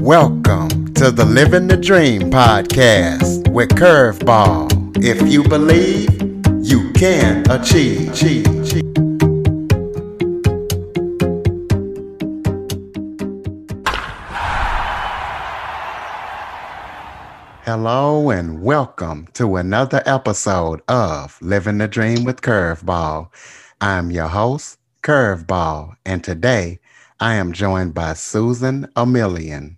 Welcome to the Living the Dream podcast with Curveball. If you believe, you can achieve. Hello and welcome to another episode of Living the Dream with Curveball. I'm your host, Curveball, and today I am joined by Susan Omilian.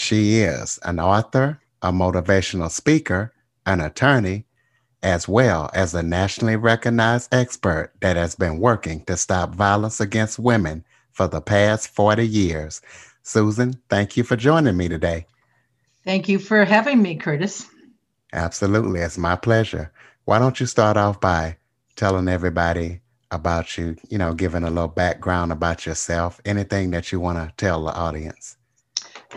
She is an author, a motivational speaker, an attorney, as well as a nationally recognized expert that has been working to stop violence against women for the past 40 years. Susan, thank you for joining me today. Thank you for having me, Curtis. Absolutely. It's my pleasure. Why don't you start off by telling everybody about you, you know, giving a little background about yourself, anything that you want to tell the audience.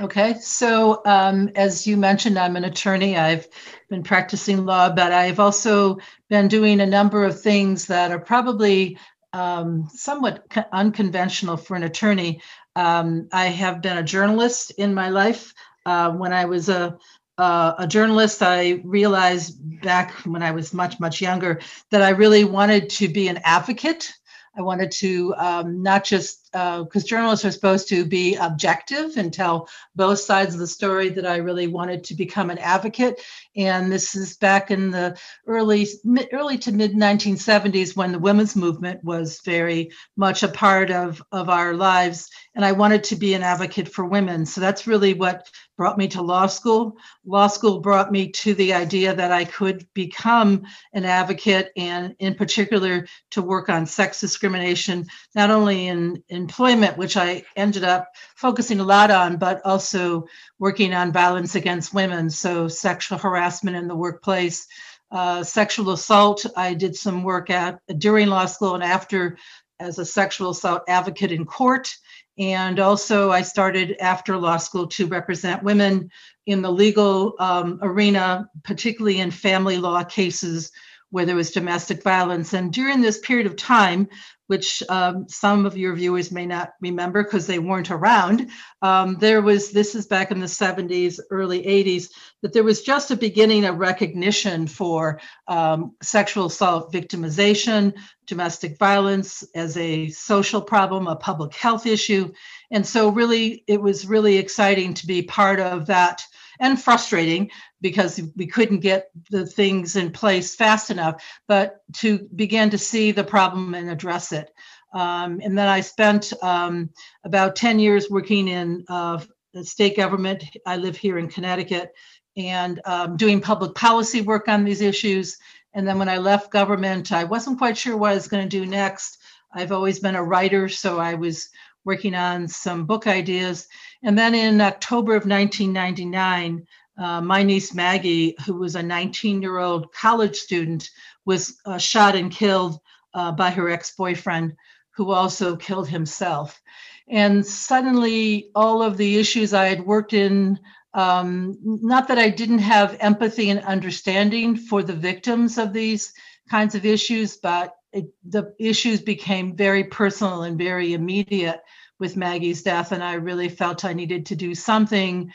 Okay, so um, as you mentioned, I'm an attorney. I've been practicing law, but I've also been doing a number of things that are probably um, somewhat co- unconventional for an attorney. Um, I have been a journalist in my life. Uh, when I was a uh, a journalist, I realized back when I was much, much younger that I really wanted to be an advocate. I wanted to um, not just because uh, journalists are supposed to be objective and tell both sides of the story that I really wanted to become an advocate. And this is back in the early early to mid 1970s when the women's movement was very much a part of, of our lives. And I wanted to be an advocate for women. So that's really what brought me to law school. Law school brought me to the idea that I could become an advocate and, in particular, to work on sex discrimination, not only in, employment, which I ended up focusing a lot on, but also working on violence against women. So, sexual harassment in the workplace. Uh, sexual assault, I did some work at during law school and after as a sexual assault advocate in court. And also, I started after law school to represent women in the legal um, arena, particularly in family law cases where there was domestic violence. And during this period of time, which um, some of your viewers may not remember because they weren't around. Um, there was, this is back in the 70s, early 80s, that there was just a beginning of recognition for um, sexual assault victimization, domestic violence as a social problem, a public health issue. And so, really, it was really exciting to be part of that and frustrating because we couldn't get the things in place fast enough, but to begin to see the problem and address it. Um, and then I spent um, about 10 years working in uh, state government. I live here in Connecticut and um, doing public policy work on these issues. And then when I left government, I wasn't quite sure what I was going to do next. I've always been a writer, so I was working on some book ideas. And then in October of 1999, uh, my niece Maggie, who was a 19 year old college student, was uh, shot and killed uh, by her ex boyfriend, who also killed himself. And suddenly, all of the issues I had worked in um, not that I didn't have empathy and understanding for the victims of these kinds of issues, but it, the issues became very personal and very immediate with Maggie's death. And I really felt I needed to do something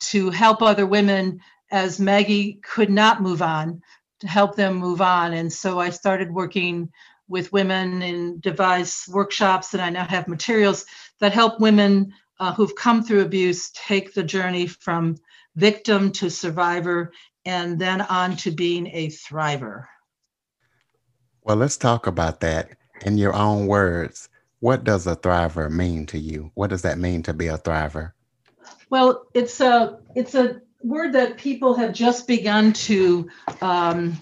to help other women as Maggie could not move on, to help them move on. And so I started working with women in device workshops, and I now have materials that help women uh, who've come through abuse take the journey from victim to survivor and then on to being a thriver. Well, let's talk about that in your own words. What does a thriver mean to you? What does that mean to be a thriver? Well, it's a it's a word that people have just begun to, um,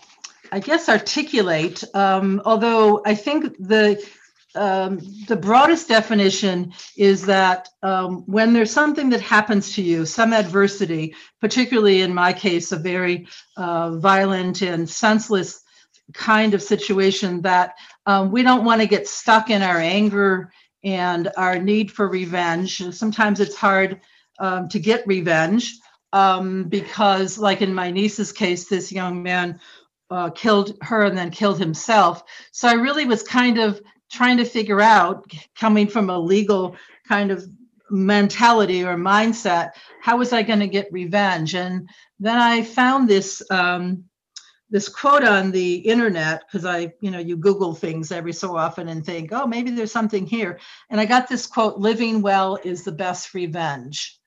I guess, articulate. Um, although I think the um, the broadest definition is that um, when there's something that happens to you, some adversity, particularly in my case, a very uh, violent and senseless kind of situation, that um, we don't want to get stuck in our anger and our need for revenge. Sometimes it's hard um, to get revenge um, because, like in my niece's case, this young man uh, killed her and then killed himself. So I really was kind of trying to figure out, coming from a legal kind of mentality or mindset. How was I going to get revenge? And then I found this um, this quote on the internet because I, you know, you Google things every so often and think, oh, maybe there's something here. And I got this quote: "Living well is the best revenge."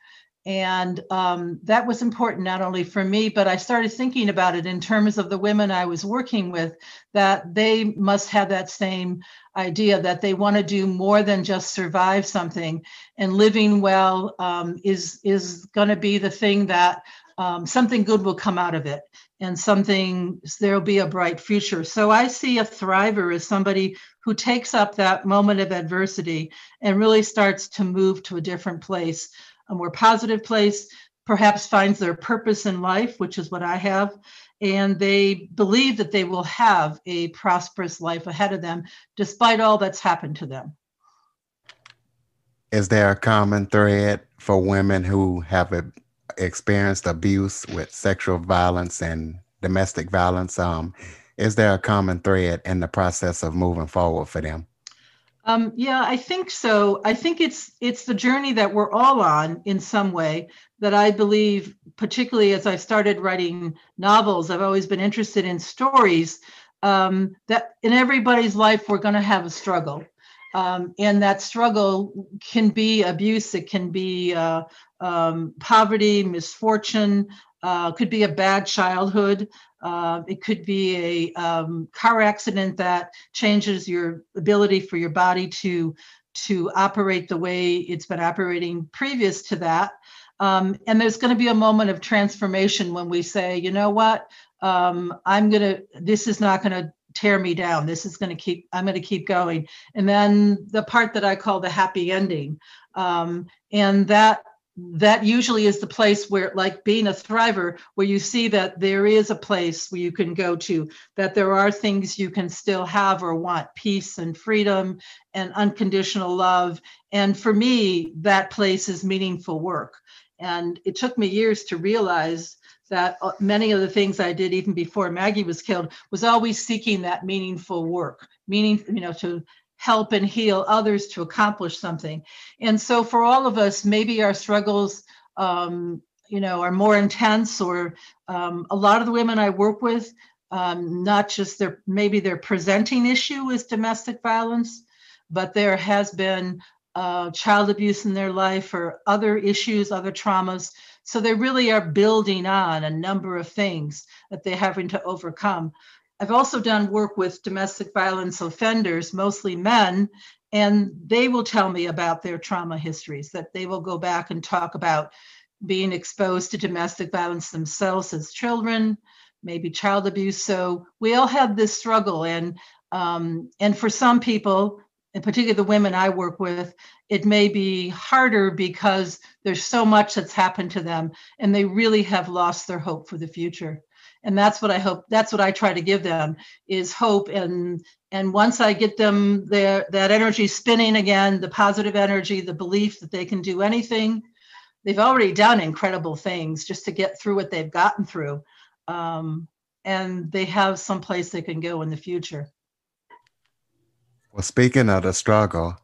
And um, that was important not only for me, but I started thinking about it in terms of the women I was working with, that they must have that same idea that they want to do more than just survive something. And living well um, is is going to be the thing that um, something good will come out of it, and something there'll be a bright future. So I see a thriver as somebody who takes up that moment of adversity and really starts to move to a different place a more positive place, perhaps finds their purpose in life, which is what I have, and they believe that they will have a prosperous life ahead of them despite all that's happened to them. Is there a common thread for women who have experienced abuse with sexual violence and domestic violence? Um, is there a common thread in the process of moving forward for them? Um, yeah, I think so. I think it's it's the journey that we're all on in some way that I believe, particularly as I started writing novels, I've always been interested in stories um, that in everybody's life we're going to have a struggle. Um, and that struggle can be abuse, it can be uh, um, poverty, misfortune, uh, could be a bad childhood. Uh, it could be a um, car accident that changes your ability for your body to to operate the way it's been operating previous to that. Um, and there's going to be a moment of transformation when we say, you know what, um, I'm going to. This is not going to tear me down. This is going to keep. I'm going to keep going. And then the part that I call the happy ending, um, and that that usually is the place where like being a thriver where you see that there is a place where you can go to that there are things you can still have or want peace and freedom and unconditional love and for me that place is meaningful work and it took me years to realize that uh, many of the things I did even before Maggie was killed was always seeking that meaningful work, meaning, you know, to help and heal others to accomplish something. And so for all of us, maybe our struggles, um, you know, are more intense or um, a lot of the women I work with, um, not just their, maybe their presenting issue is domestic violence, but there has been uh, child abuse in their life or other issues, other traumas. So they really are building on a number of things that they're having to overcome. I've also done work with domestic violence offenders, mostly men, and they will tell me about their trauma histories, that they will go back and talk about being exposed to domestic violence themselves as children, maybe child abuse. So we all have this struggle, and um, and for some people, and particularly the women I work with, it may be harder because there's so much that's happened to them, and they really have lost their hope for the future. And that's what i hope that's what i try to give them is hope. And and once i get them their that energy spinning again the positive energy the belief that they can do anything they've already done incredible things just to get through what they've gotten through. Um, and they have some place they can go in the future. Well speaking of the struggle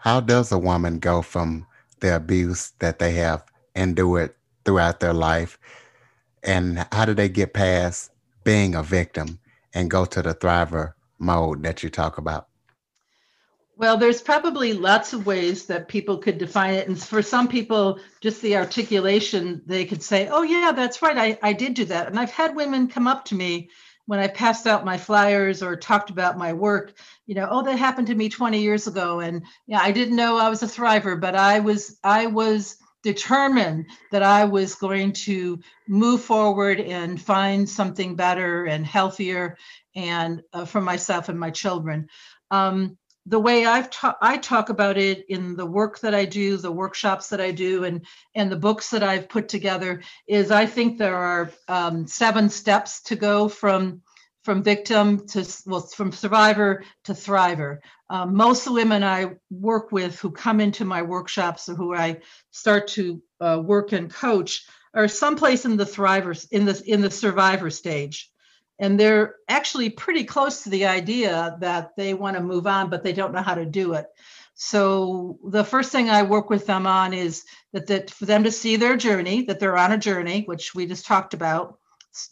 how does a woman go from the abuse that they have endured throughout their life and how do they get past being a victim and go to the thriver mode that you talk about? Well, there's probably lots of ways that people could define it. And for some people, just the articulation, they could say, oh, yeah, that's right. I, I did do that. And I've had women come up to me when I passed out my flyers or talked about my work, you know, oh, that happened to me 20 years ago. And yeah, I didn't know I was a thriver, but I was, I was determined that I was going to move forward and find something better and healthier and uh, for myself and my children. Um, the way I've ta- I talk about it in the work that I do, the workshops that I do, and and the books that I've put together is I think there are um, seven steps to go from from victim to well from survivor to thriver. Um, most of the women i work with who come into my workshops or who i start to uh, work and coach are someplace in the thrivers in the in the survivor stage and they're actually pretty close to the idea that they want to move on but they don't know how to do it So the first thing I work with them on is that, that for them to see their journey, that they're on a journey, which we just talked about,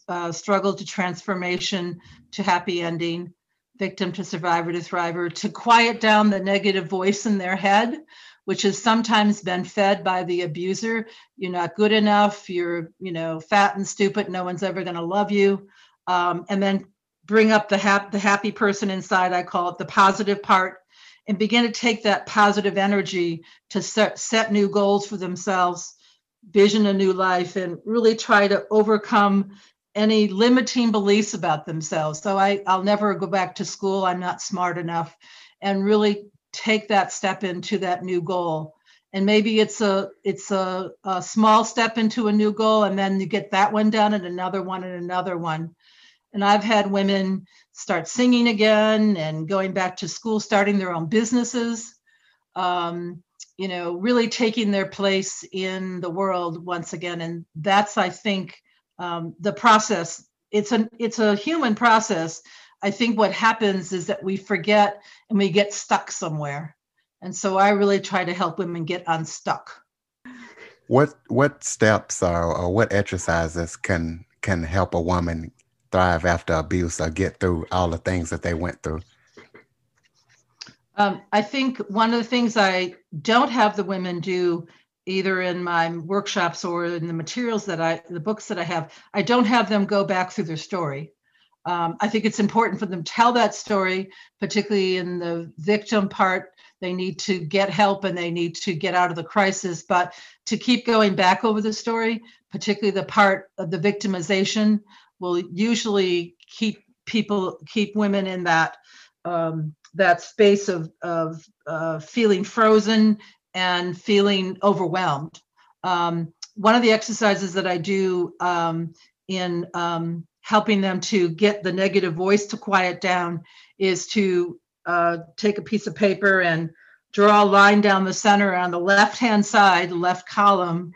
uh, struggle to transformation to happy ending, victim to survivor to thriver, to quiet down the negative voice in their head, which has sometimes been fed by the abuser. You're not good enough. You're, you know, fat and stupid. No one's ever going to love you. Um, and then bring up the, hap- the happy person inside. I call it the positive part and begin to take that positive energy to set, set new goals for themselves, vision a new life, and really try to overcome any limiting beliefs about themselves. So I, I'll never go back to school. I'm not smart enough. And really take that step into that new goal. And maybe it's a it's a, a small step into a new goal, and then you get that one done and another one and another one. And I've had women start singing again and going back to school, starting their own businesses, um, you know, really taking their place in the world once again. And that's, I think, um, the process. It's a it's a human process. I think what happens is that we forget and we get stuck somewhere. And so I really try to help women get unstuck. What what steps or, or what exercises can can help a woman thrive after abuse or get through all the things that they went through? Um, I think one of the things I don't have the women do either in my workshops or in the materials that I, the books that I have, I don't have them go back through their story. Um, I think it's important for them to tell that story, particularly in the victim part. They need to get help and they need to get out of the crisis, but to keep going back over the story, particularly the part of the victimization, will usually keep people keep women in that um, that space of of uh, feeling frozen and feeling overwhelmed. Um, one of the exercises that I do um, in um, helping them to get the negative voice to quiet down is to uh, take a piece of paper and draw a line down the center on the left hand side, left column,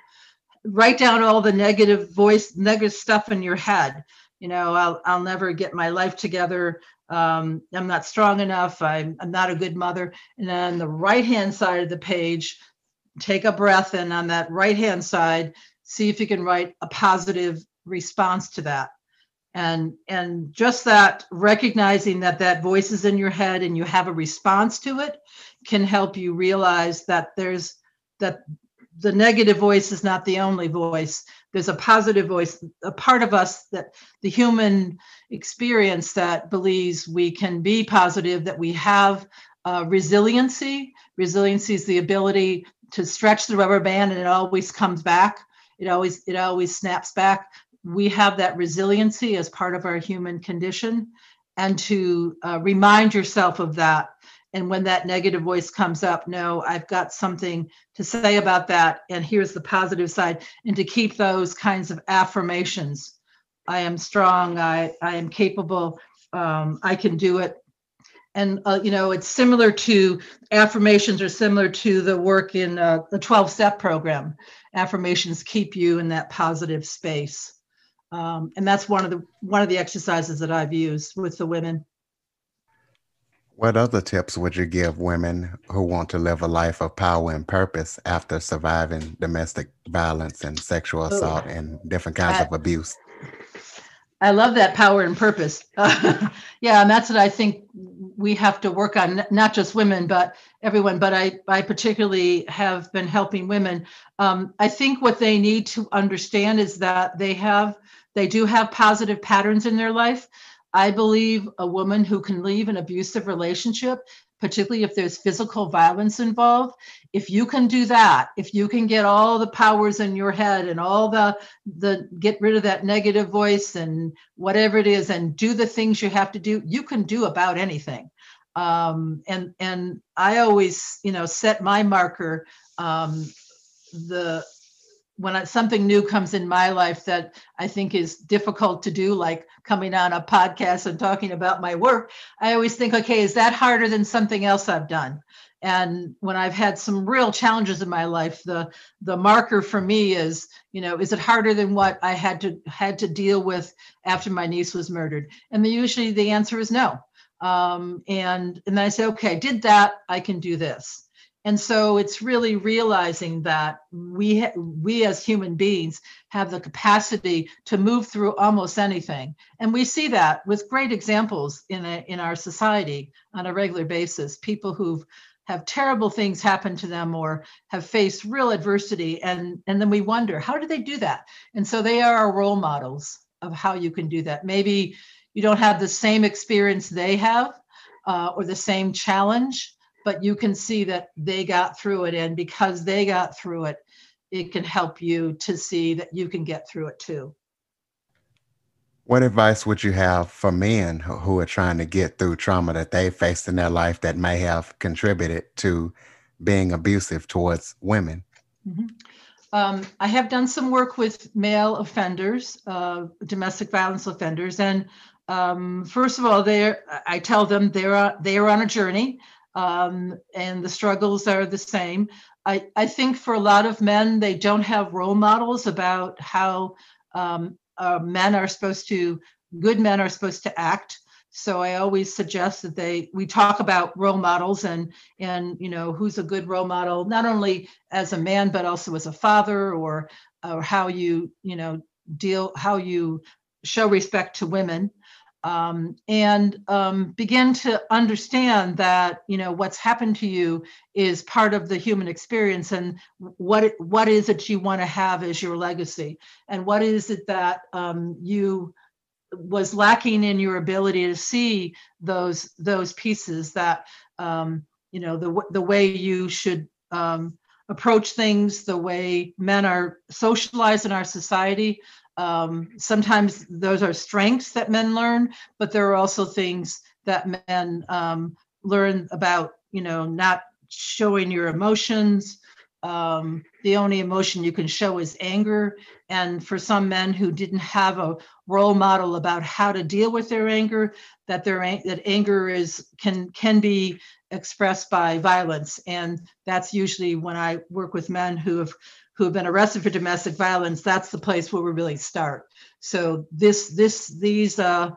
write down all the negative voice, negative stuff in your head. You know, I'll, I'll never get my life together. Um, I'm not strong enough. I'm, I'm not a good mother. And then the right hand side of the page, take a breath and on that right hand side, see if you can write a positive response to that. And and just that recognizing that that voice is in your head and you have a response to it can help you realize that there's that the negative voice is not the only voice. There's a positive voice a part of us that the human experience that believes we can be positive that we have uh, resiliency. Resiliency is the ability to stretch the rubber band and it always comes back. It always it always snaps back. We have that resiliency as part of our human condition. And to uh, remind yourself of that and when that negative voice comes up no i've got something to say about that. And here's the positive side. And to keep those kinds of affirmations i am strong. I i am capable. Um, i can do it. And uh, you know it's similar to affirmations are similar to the work in uh, the 12 step program. Affirmations keep you in that positive space. Um, and that's one of the one of the exercises that i've used with the women what other tips would you give women who want to live a life of power and purpose after surviving domestic violence and sexual assault and different kinds of abuse? I love that power and purpose. Yeah, and that's what I think we have to work on, not just women, but everyone. But I, I particularly have been helping women. Um, I think what they need to understand is that they have, they do have positive patterns in their life I believe a woman who can leave an abusive relationship, particularly if there's physical violence involved, if you can do that, if you can get all the powers in your head and all the the get rid of that negative voice and whatever it is and do the things you have to do, you can do about anything. Um, and and I always, you know, set my marker um, the when something new comes in my life that I think is difficult to do, like coming on a podcast and talking about my work, I always think, okay, is that harder than something else I've done? And when I've had some real challenges in my life, the the marker for me is, you know, is it harder than what I had to had to deal with after my niece was murdered? And the, usually the answer is no. Um, and and then I say, okay, I did that, I can do this and so it's really realizing that we we as human beings have the capacity to move through almost anything. And we see that with great examples in a, in our society on a regular basis. People who've have terrible things happen to them or have faced real adversity and and then we wonder how do they do that? And so they are our role models of how you can do that. Maybe you don't have the same experience they have uh, or the same challenge but you can see that they got through it and because they got through it it can help you to see that you can get through it too what advice would you have for men who are trying to get through trauma that they faced in their life that may have contributed to being abusive towards women? Mm-hmm. Um, I have done some work with male offenders, uh, domestic violence offenders, and um, first of all, they I tell them they're they are on a journey, um, and the struggles are the same. I, I think for a lot of men, they don't have role models about how um, uh, men are supposed to good men are supposed to act so i always suggest that they we talk about role models and and you know who's a good role model not only as a man but also as a father or or how you you know deal how you show respect to women um, and um, begin to understand that you know what's happened to you is part of the human experience and what what is it you want to have as your legacy? And what is it that um, you was lacking in your ability to see those those pieces that um, you know the the way you should um, approach things the way men are socialized in our society um, sometimes those are strengths that men learn, but there are also things that men um, learn about, you know, not showing your emotions. Um, the only emotion you can show is anger. And for some men who didn't have a role model about how to deal with their anger, that their that anger is can can be expressed by violence. And that's usually when I work with men who have who have been arrested for domestic violence, that's the place where we really start. So this this these uh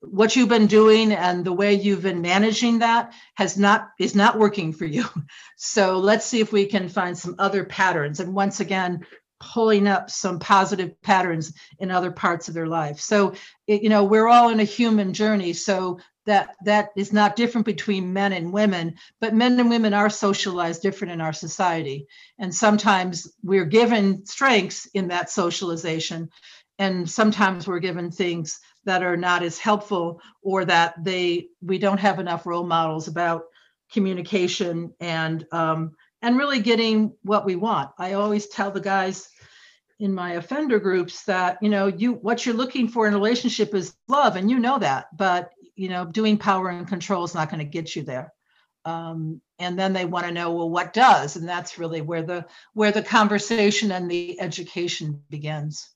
what you've been doing and the way you've been managing that has not is not working for you. So let's see if we can find some other patterns. And once again, pulling up some positive patterns in other parts of their life. So it, you know, we're all in a human journey. So that that is not different between men and women but men and women are socialized different in our society. And sometimes we're given strengths in that socialization and sometimes we're given things that are not as helpful or that they we don't have enough role models about communication and um, and really getting what we want. I always tell the guys in my offender groups that you know you what you're looking for in a relationship is love and you know that but you know doing power and control is not going to get you there um, and then they want to know well what does and that's really where the where the conversation and the education begins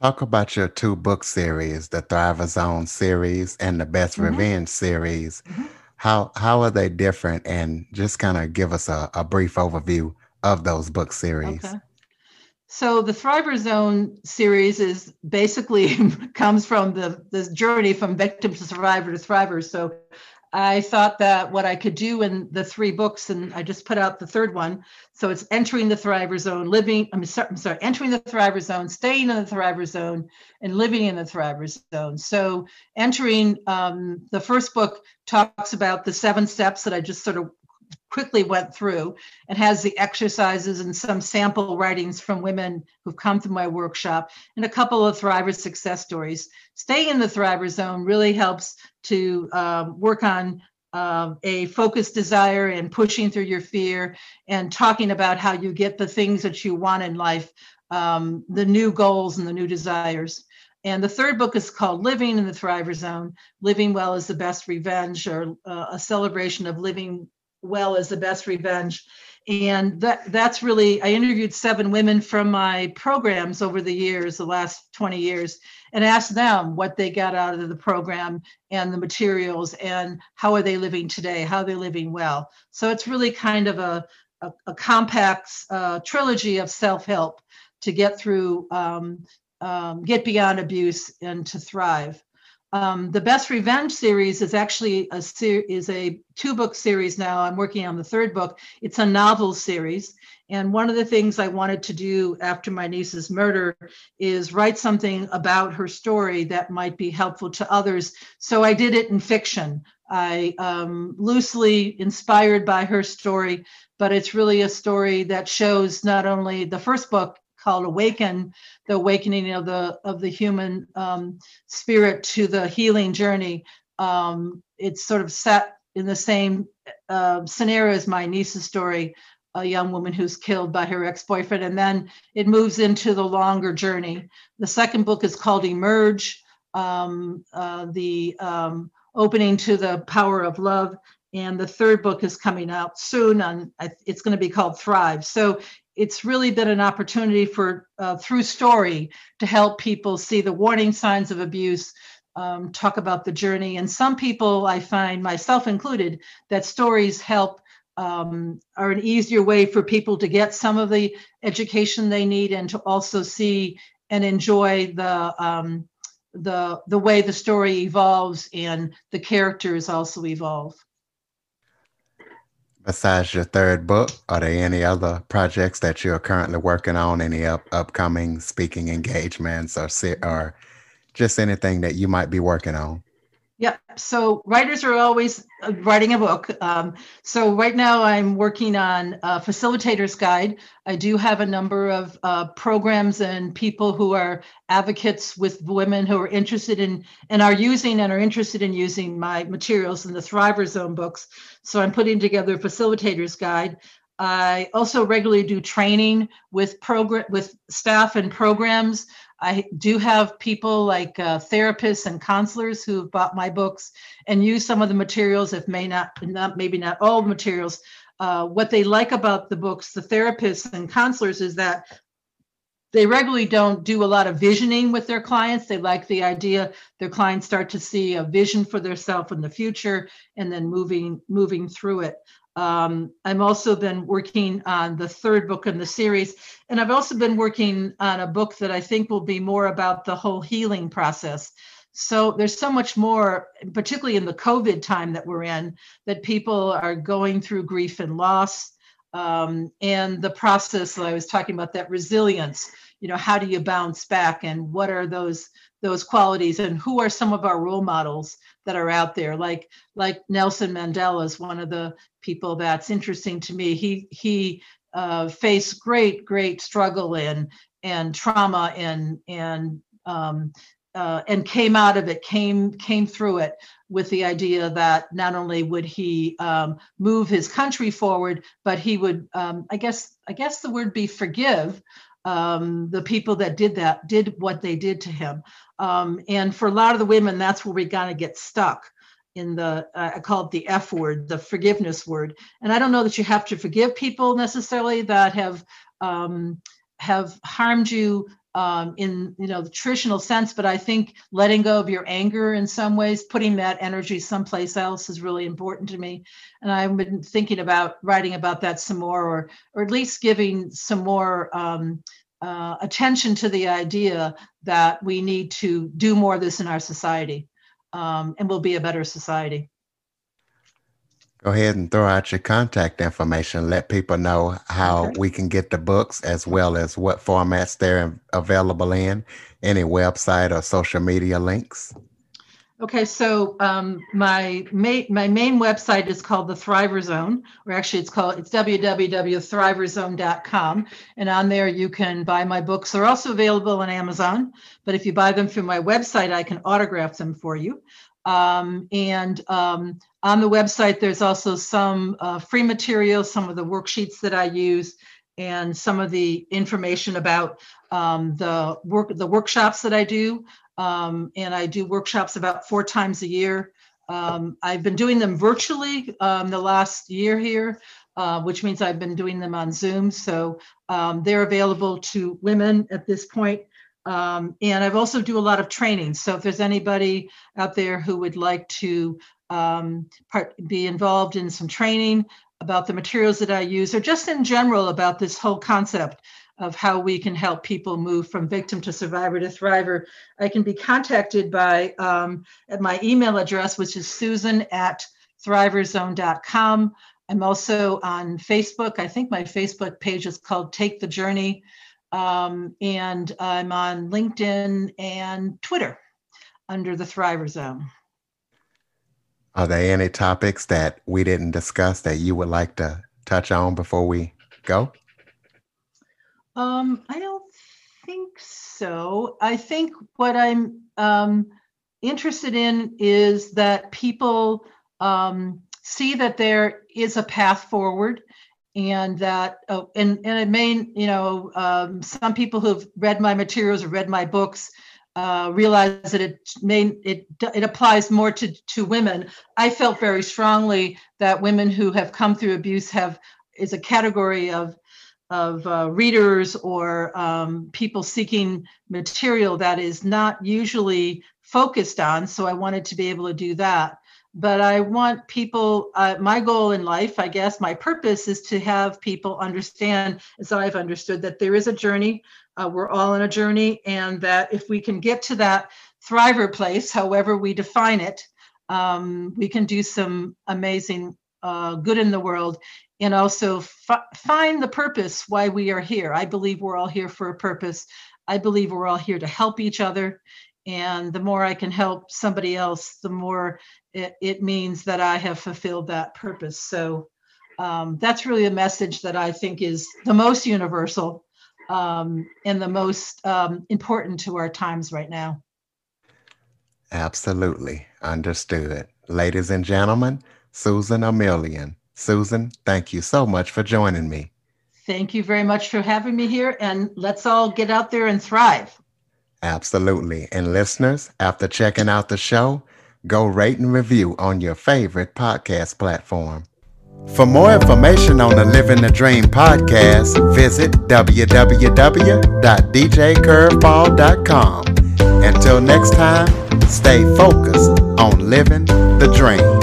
talk about your two book series the thriver zone series and the best mm-hmm. revenge series mm-hmm. how how are they different and just kind of give us a, a brief overview of those book series okay. So the Thriver Zone series is basically comes from the this journey from victim to survivor to thriver. So I thought that what I could do in the three books, and I just put out the third one. So it's entering the Thriver Zone, living. I'm sorry, I'm sorry entering the Thriver Zone, staying in the Thriver Zone, and living in the Thriver Zone. So entering um, the first book talks about the seven steps that I just sort of quickly went through and has the exercises and some sample writings from women who've come through my workshop and a couple of Thriver success stories. Staying in the Thriver zone really helps to um, work on uh, a focused desire and pushing through your fear and talking about how you get the things that you want in life, um, the new goals and the new desires. And the third book is called Living in the Thriver Zone. Living Well is the Best Revenge, or uh, a celebration of living well as the best revenge. And that that's really i interviewed seven women from my programs over the years the last 20 years and asked them what they got out of the program and the materials and how are they living today how are they living well. So it's really kind of a, a, a compact uh, trilogy of self-help to get through um, um, get beyond abuse and to thrive Um, the Best Revenge series is actually a ser- is a two book series now. I'm working on the third book. It's a novel series, and one of the things I wanted to do after my niece's murder is write something about her story that might be helpful to others. So I did it in fiction. I um, loosely inspired by her story, but it's really a story that shows not only the first book called Awaken, the awakening of the of the human um, spirit to the healing journey. Um, it's sort of set in the same uh, scenario as my niece's story, a young woman who's killed by her ex-boyfriend, and then it moves into the longer journey. The second book is called Emerge, um, uh, the um, opening to the power of love. And the third book is coming out soon, and it's going to be called Thrive. So it's really been an opportunity for uh, through story to help people see the warning signs of abuse um, talk about the journey. And some people i find myself included that stories help um, are an easier way for people to get some of the education they need and to also see and enjoy the um, the the way the story evolves and the characters also evolve Besides your third book, are there any other projects that you're currently working on? Any up, upcoming speaking engagements, or or just anything that you might be working on? Yep. So writers are always uh, writing a book. Um, so right now I'm working on a facilitator's guide. I do have a number of uh, programs and people who are advocates with women who are interested in and are using and are interested in using my materials in the Thriver Zone books. So I'm putting together a facilitator's guide. I also regularly do training with program with staff and programs I do have people like uh, therapists and counselors who have bought my books and use some of the materials, if may not, not maybe not all the materials. Uh, what they like about the books, the therapists and counselors, is that they regularly don't do a lot of visioning with their clients. They like the idea their clients start to see a vision for themselves in the future and then moving moving through it. Um, I'm also been working on the third book in the series, and I've also been working on a book that I think will be more about the whole healing process. So there's so much more, particularly in the COVID time that we're in, that people are going through grief and loss. Um, and the process that I was talking about, that resilience, you know, how do you bounce back and what are those those qualities and who are some of our role models that are out there. Like like nelson mandela is one of the people that's interesting to me. He he uh, faced great great struggle and and trauma and and um, uh, and came out of it came came through it with the idea that not only would he um, move his country forward but he would um, i guess i guess the word be forgive um, the people that did that did what they did to him. Um, and for a lot of the women, that's where we kind of get stuck in the, uh, I call it the F word, the forgiveness word. And I don't know that you have to forgive people necessarily that have um, have harmed you um, in you know the traditional sense, but I think letting go of your anger in some ways, putting that energy someplace else is really important to me. And I've been thinking about writing about that some more, or or at least giving some more um, uh, attention to the idea that we need to do more of this in our society, um, and we'll be a better society. Go ahead and throw out your contact information. Let people know how okay. we can get the books as well as what formats they're available in, any website or social media links. Okay, so um, my main my main website is called the Thriver Zone, or actually it's called it's www.thriverzone.com, and on there you can buy my books. They're also available on Amazon, but if you buy them through my website, I can autograph them for you. Um, and um, on the website, there's also some uh, free material, some of the worksheets that I use, and some of the information about um, the work, the workshops that I do. Um, and I do workshops about four times a year. Um, I've been doing them virtually um, the last year here, uh, which means I've been doing them on Zoom. So they're available to women at this point. Um, and I've also do a lot of training. So if there's anybody out there who would like to um, part, be involved in some training about the materials that I use, or just in general about this whole concept, of how we can help people move from victim to survivor to thriver, I can be contacted by um, at my email address, which is susan at thriverzone.com. I'm also on Facebook. I think my Facebook page is called Take the Journey. Um, and I'm on LinkedIn and Twitter under the Thriver Zone. Are there any topics that we didn't discuss that you would like to touch on before we go? Um, I don't think so. I think what I'm um, interested in is that people um, see that there is a path forward and that oh, and and it may you know um, some people who've read my materials or read my books uh, realize that it may it it applies more to to women. I felt very strongly that women who have come through abuse have is a category of of uh, readers or um, people seeking material that is not usually focused on. So I wanted to be able to do that. But I want people, uh, my goal in life, I guess, my purpose is to have people understand, as I've understood, that there is a journey uh, we're all on a journey, and that if we can get to that thriver place, however we define it, um, we can do some amazing uh, good in the world and also f- find the purpose why we are here. I believe we're all here for a purpose. I believe we're all here to help each other. And the more I can help somebody else, the more it, it means that I have fulfilled that purpose. So um, that's really a message that I think is the most universal um, and the most um, important to our times right now. Absolutely. Understood. Ladies and gentlemen, Susan Omilian. Susan, thank you so much for joining me. Thank you very much for having me here, and let's all get out there and thrive. Absolutely. And listeners, after checking out the show, go rate and review on your favorite podcast platform. For more information on the Living the Dream podcast, visit www.djcurveball.com. Until next time, stay focused on living the dream.